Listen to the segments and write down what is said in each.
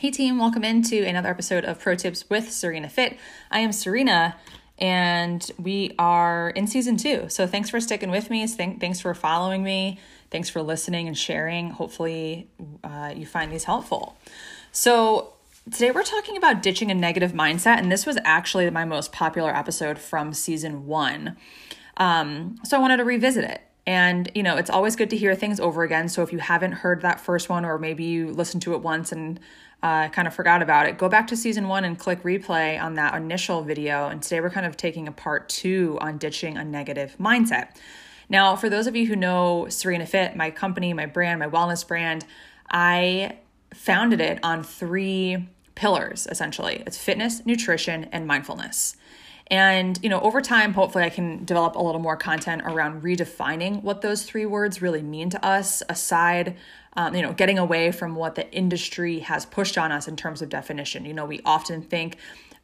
Hey team, welcome into another episode of Pro Tips with Serena Fit. I am Serena and we are in season two. So thanks for sticking with me. Thanks for following me. Thanks for listening and sharing. Hopefully, uh, you find these helpful. So, today we're talking about ditching a negative mindset, and this was actually my most popular episode from season one. Um, so, I wanted to revisit it. And, you know, it's always good to hear things over again. So, if you haven't heard that first one, or maybe you listened to it once and uh, kind of forgot about it, go back to season one and click replay on that initial video. And today we're kind of taking a part two on ditching a negative mindset. Now, for those of you who know Serena Fit, my company, my brand, my wellness brand, I founded it on three pillars essentially it's fitness, nutrition, and mindfulness. And, you know, over time, hopefully I can develop a little more content around redefining what those three words really mean to us, aside um, you know, getting away from what the industry has pushed on us in terms of definition. You know, we often think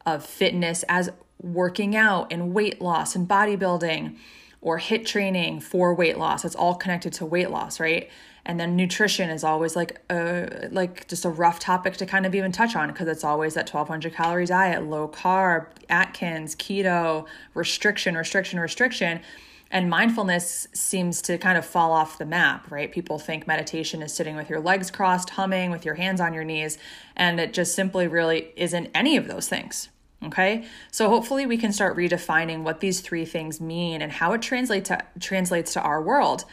of fitness as working out and weight loss and bodybuilding or HIIT training for weight loss. It's all connected to weight loss, right? And then nutrition is always like a like just a rough topic to kind of even touch on because it's always that 1200 calorie diet, low carb, Atkins, keto, restriction, restriction, restriction and mindfulness seems to kind of fall off the map, right? People think meditation is sitting with your legs crossed, humming with your hands on your knees, and it just simply really isn't any of those things. Okay? So hopefully we can start redefining what these three things mean and how it translate to, translates to our world.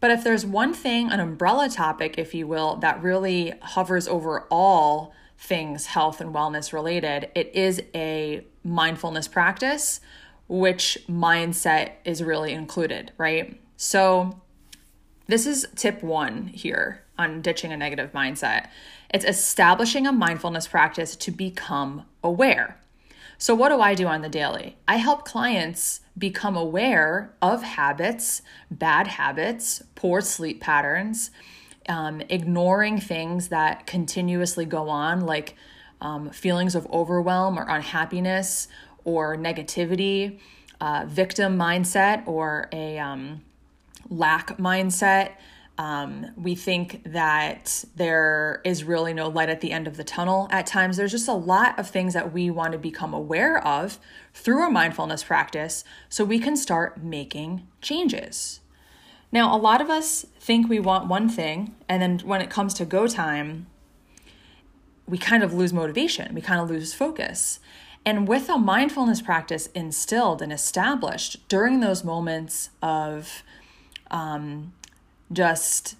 But if there's one thing, an umbrella topic, if you will, that really hovers over all things health and wellness related, it is a mindfulness practice which mindset is really included, right? So, this is tip one here on ditching a negative mindset. It's establishing a mindfulness practice to become aware. So, what do I do on the daily? I help clients become aware of habits, bad habits, poor sleep patterns, um, ignoring things that continuously go on, like um, feelings of overwhelm or unhappiness, or negativity, uh, victim mindset, or a um, lack mindset. Um, we think that there is really no light at the end of the tunnel at times. There's just a lot of things that we want to become aware of through our mindfulness practice so we can start making changes. Now, a lot of us think we want one thing, and then when it comes to go time, we kind of lose motivation, we kind of lose focus. And with a mindfulness practice instilled and established during those moments of um, just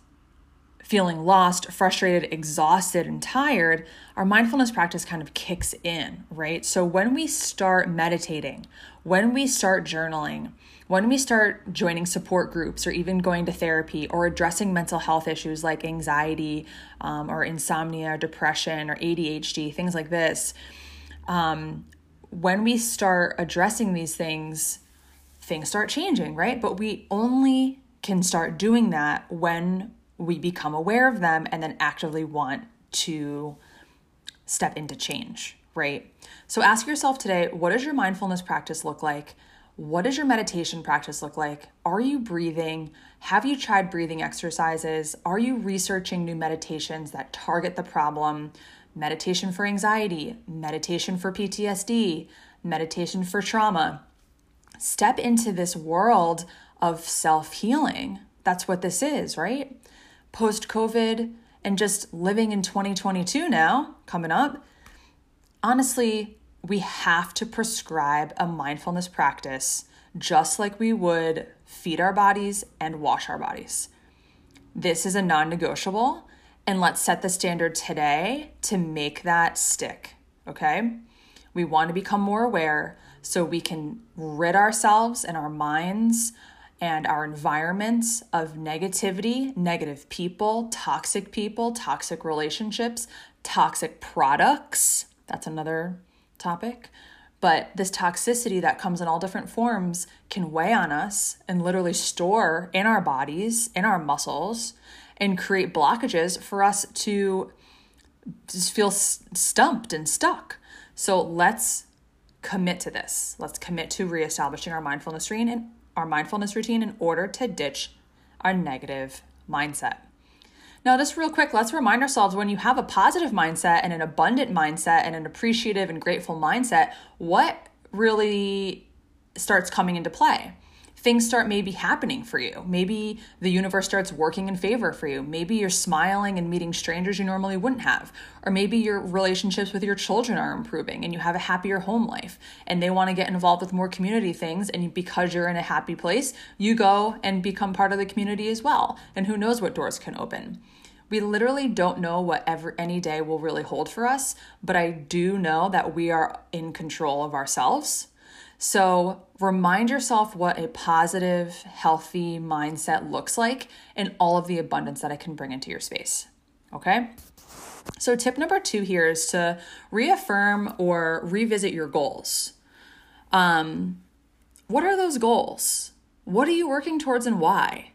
feeling lost, frustrated, exhausted, and tired, our mindfulness practice kind of kicks in, right? So when we start meditating, when we start journaling, when we start joining support groups or even going to therapy or addressing mental health issues like anxiety um, or insomnia, depression, or ADHD, things like this, um, when we start addressing these things, things start changing, right? But we only can start doing that when we become aware of them and then actively want to step into change, right? So ask yourself today what does your mindfulness practice look like? What does your meditation practice look like? Are you breathing? Have you tried breathing exercises? Are you researching new meditations that target the problem? Meditation for anxiety, meditation for PTSD, meditation for trauma. Step into this world of self healing. That's what this is, right? Post COVID and just living in 2022 now, coming up. Honestly, we have to prescribe a mindfulness practice just like we would feed our bodies and wash our bodies. This is a non negotiable and let's set the standard today to make that stick. Okay. We want to become more aware so we can rid ourselves and our minds and our environments of negativity, negative people, toxic people, toxic relationships, toxic products. That's another topic. But this toxicity that comes in all different forms can weigh on us and literally store in our bodies, in our muscles, and create blockages for us to just feel stumped and stuck. So let's commit to this. Let's commit to reestablishing our mindfulness routine and our mindfulness routine in order to ditch our negative mindset. Now, just real quick, let's remind ourselves when you have a positive mindset and an abundant mindset and an appreciative and grateful mindset, what really starts coming into play? Things start maybe happening for you. Maybe the universe starts working in favor for you. Maybe you're smiling and meeting strangers you normally wouldn't have. Or maybe your relationships with your children are improving and you have a happier home life and they want to get involved with more community things. And because you're in a happy place, you go and become part of the community as well. And who knows what doors can open. We literally don't know what ever any day will really hold for us, but I do know that we are in control of ourselves so remind yourself what a positive, healthy mindset looks like and all of the abundance that it can bring into your space. Okay? So, tip number two here is to reaffirm or revisit your goals. Um, what are those goals? What are you working towards and why?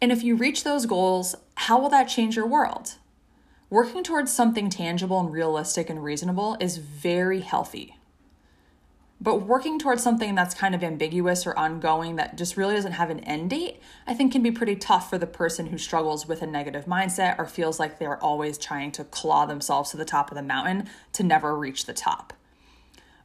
And if you reach those goals, how will that change your world? Working towards something tangible and realistic and reasonable is very healthy. But working towards something that's kind of ambiguous or ongoing that just really doesn't have an end date, I think can be pretty tough for the person who struggles with a negative mindset or feels like they're always trying to claw themselves to the top of the mountain to never reach the top.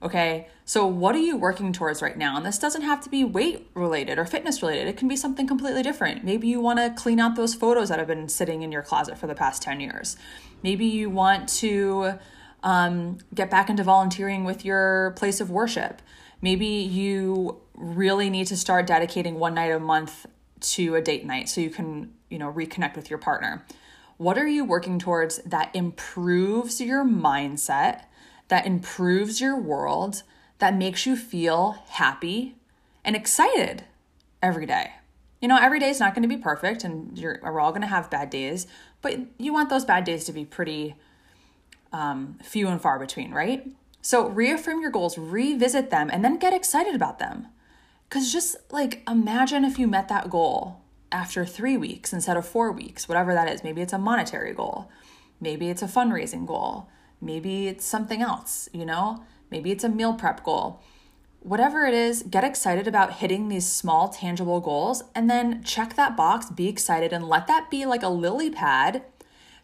Okay, so what are you working towards right now? And this doesn't have to be weight related or fitness related, it can be something completely different. Maybe you want to clean out those photos that have been sitting in your closet for the past 10 years. Maybe you want to um, get back into volunteering with your place of worship. Maybe you really need to start dedicating one night a month to a date night so you can, you know, reconnect with your partner. What are you working towards that improves your mindset, that improves your world, that makes you feel happy and excited every day? You know, every day is not going to be perfect and you're, we're all going to have bad days, but you want those bad days to be pretty um, few and far between, right? So reaffirm your goals, revisit them, and then get excited about them. Because just like imagine if you met that goal after three weeks instead of four weeks, whatever that is. Maybe it's a monetary goal, maybe it's a fundraising goal, maybe it's something else, you know? Maybe it's a meal prep goal. Whatever it is, get excited about hitting these small, tangible goals and then check that box, be excited, and let that be like a lily pad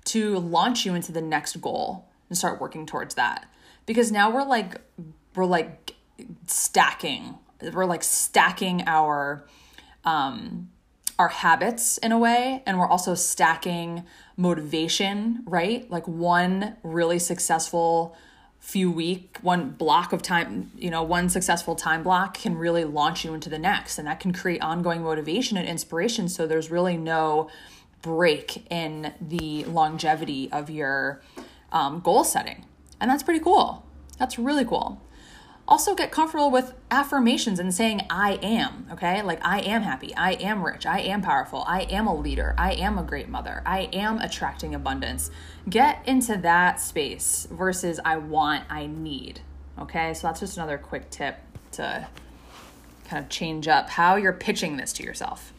to launch you into the next goal and start working towards that. Because now we're like we're like stacking we're like stacking our um our habits in a way and we're also stacking motivation right? Like one really successful few week one block of time you know one successful time block can really launch you into the next and that can create ongoing motivation and inspiration so there's really no break in the longevity of your um, goal setting. And that's pretty cool. That's really cool. Also, get comfortable with affirmations and saying, I am, okay? Like, I am happy. I am rich. I am powerful. I am a leader. I am a great mother. I am attracting abundance. Get into that space versus I want, I need, okay? So, that's just another quick tip to kind of change up how you're pitching this to yourself.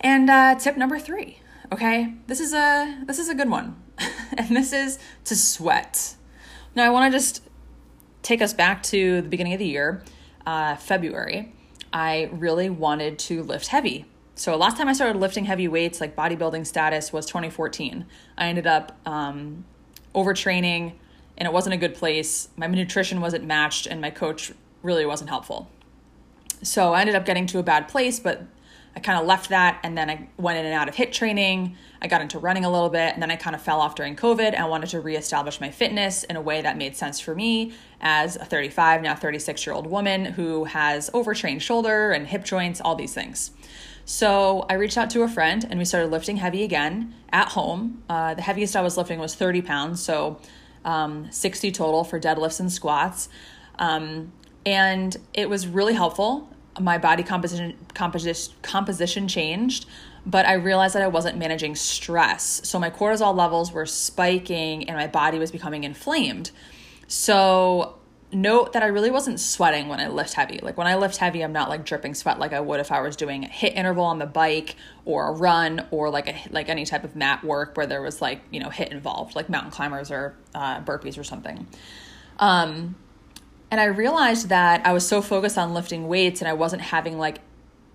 And uh, tip number three, okay? This is a this is a good one. and this is to sweat. Now, I want to just take us back to the beginning of the year, uh, February. I really wanted to lift heavy. So, last time I started lifting heavy weights, like bodybuilding status, was 2014. I ended up um, overtraining and it wasn't a good place. My nutrition wasn't matched and my coach really wasn't helpful. So, I ended up getting to a bad place, but I kind of left that and then I went in and out of HIIT training. I got into running a little bit and then I kind of fell off during COVID and wanted to reestablish my fitness in a way that made sense for me as a 35, now 36 year old woman who has overtrained shoulder and hip joints, all these things. So I reached out to a friend and we started lifting heavy again at home. Uh, the heaviest I was lifting was 30 pounds, so um, 60 total for deadlifts and squats. Um, and it was really helpful my body composition composition composition changed but i realized that i wasn't managing stress. So my cortisol levels were spiking and my body was becoming inflamed. So note that i really wasn't sweating when i lift heavy. Like when i lift heavy i'm not like dripping sweat like i would if i was doing a HIIT interval on the bike or a run or like a like any type of mat work where there was like you know hit involved like mountain climbers or uh, burpees or something. Um and I realized that I was so focused on lifting weights and I wasn't having like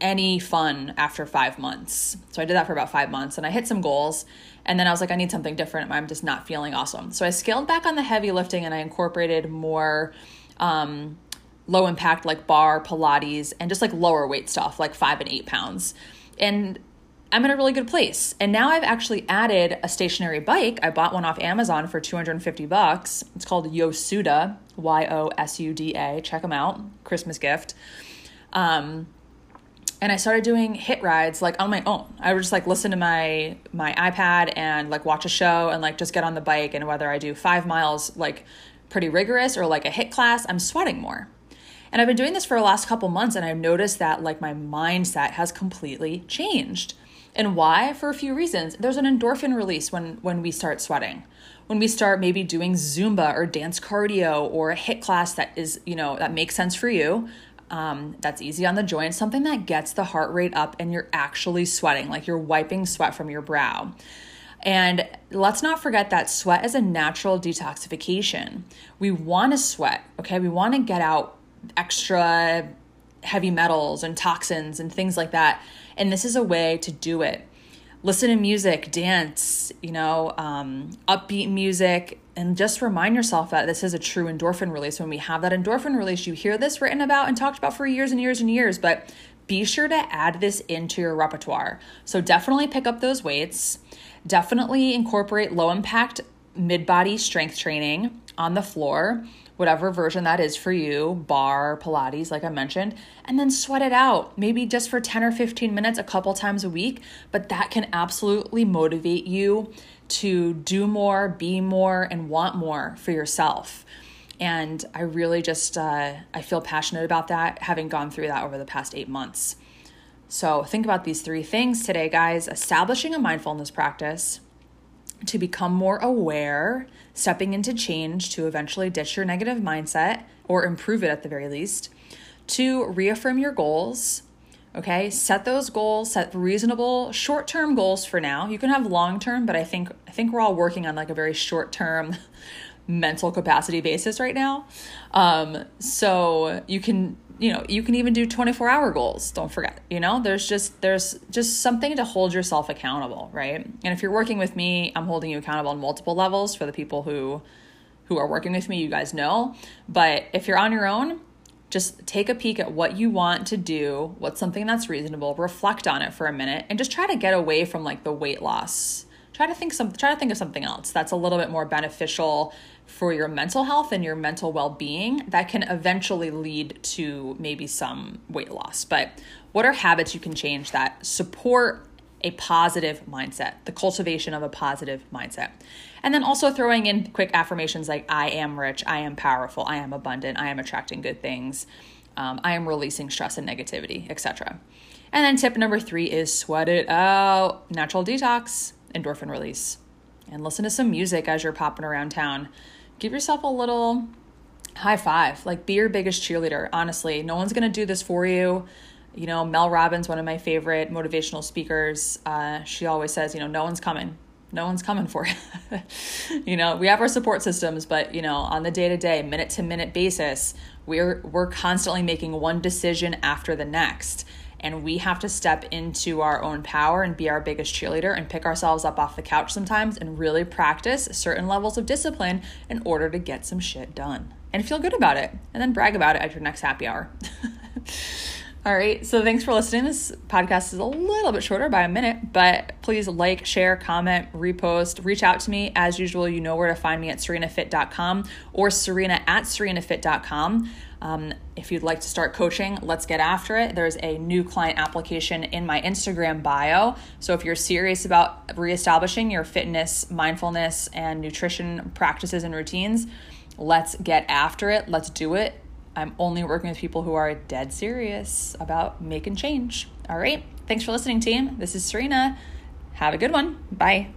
any fun after five months. So I did that for about five months and I hit some goals. And then I was like, I need something different. I'm just not feeling awesome. So I scaled back on the heavy lifting and I incorporated more um, low impact, like barre, Pilates, and just like lower weight stuff, like five and eight pounds. And I'm in a really good place. And now I've actually added a stationary bike. I bought one off Amazon for 250 bucks. It's called Yosuda, Y O S U D A. Check them out. Christmas gift. Um, and I started doing HIIT rides like on my own. I would just like listen to my my iPad and like watch a show and like just get on the bike and whether I do 5 miles like pretty rigorous or like a HIIT class, I'm sweating more. And I've been doing this for the last couple months and I've noticed that like my mindset has completely changed. And why? For a few reasons. There's an endorphin release when when we start sweating. When we start maybe doing Zumba or dance cardio or a HIIT class that is, you know, that makes sense for you, um, that's easy on the joints, something that gets the heart rate up and you're actually sweating, like you're wiping sweat from your brow. And let's not forget that sweat is a natural detoxification. We want to sweat, okay? We want to get out extra heavy metals and toxins and things like that. And this is a way to do it. Listen to music, dance, you know, um, upbeat music, and just remind yourself that this is a true endorphin release. When we have that endorphin release, you hear this written about and talked about for years and years and years, but be sure to add this into your repertoire. So definitely pick up those weights. Definitely incorporate low impact mid body strength training on the floor, whatever version that is for you, barre, Pilates, like I mentioned, and then sweat it out, maybe just for 10 or 15 minutes a couple times a week. But that can absolutely motivate you to do more, be more, and want more for yourself. And I really just uh, I feel passionate about that, having gone through that over the past eight months. So think about these three things today, guys: establishing a mindfulness practice to become more aware, stepping into change to eventually ditch your negative mindset or improve it at the very least. To reaffirm your goals Okay, set those goals, set reasonable short-term goals for now. You can have long-term, but I think I think we're all working on like a very short-term mental capacity basis right now. Um, so you can you know you can even do 24 hour goals don't forget you know there's just there's just something to hold yourself accountable right and if you're working with me i'm holding you accountable on multiple levels for the people who who are working with me you guys know but if you're on your own just take a peek at what you want to do, what's something that's reasonable, reflect on it for a minute, and just try to get away from like the weight loss. Try to think some try to think of something else that's a little bit more beneficial for your mental health and your mental well-being that can eventually lead to maybe some weight loss. But what are habits you can change that support a positive mindset, the cultivation of a positive mindset. And then also throwing in quick affirmations like, I am rich, I am powerful, I am abundant, I am attracting good things, um, I am releasing stress and negativity, etc. And then tip number three is sweat it out, natural detox, endorphin release. And listen to some music as you're popping around town. Give yourself a little high five. Like, be your biggest cheerleader. Honestly, no one's gonna do this for you you know, Mel Robbins, one of my favorite motivational speakers, uh, she always says, you know, no one's coming. No one's coming for you. you know, we have our support systems, but you know, on the day to day, minute to minute basis, we're we're constantly making one decision after the next. And we have to step into our own power and be our biggest cheerleader and pick ourselves up off the couch sometimes and really practice certain levels of discipline in order to get some shit done and feel good about it and then brag about it at your next happy hour. All right. So thanks for listening. This podcast is a little bit shorter by a minute, but please like, share, comment, repost, reach out to me. As usual, you know where to find me at serenafit.com or serena at serenafit.com. Um, if you'd like to start coaching, let's get after it. There's a new client application in my Instagram bio. So if you're serious about reestablishing your fitness, mindfulness, and nutrition practices and routines, let's get after it. Let's do it I'm only working with people who are dead serious about making change. All right. Thanks for listening, team. This is Serena. Have a good one. Bye.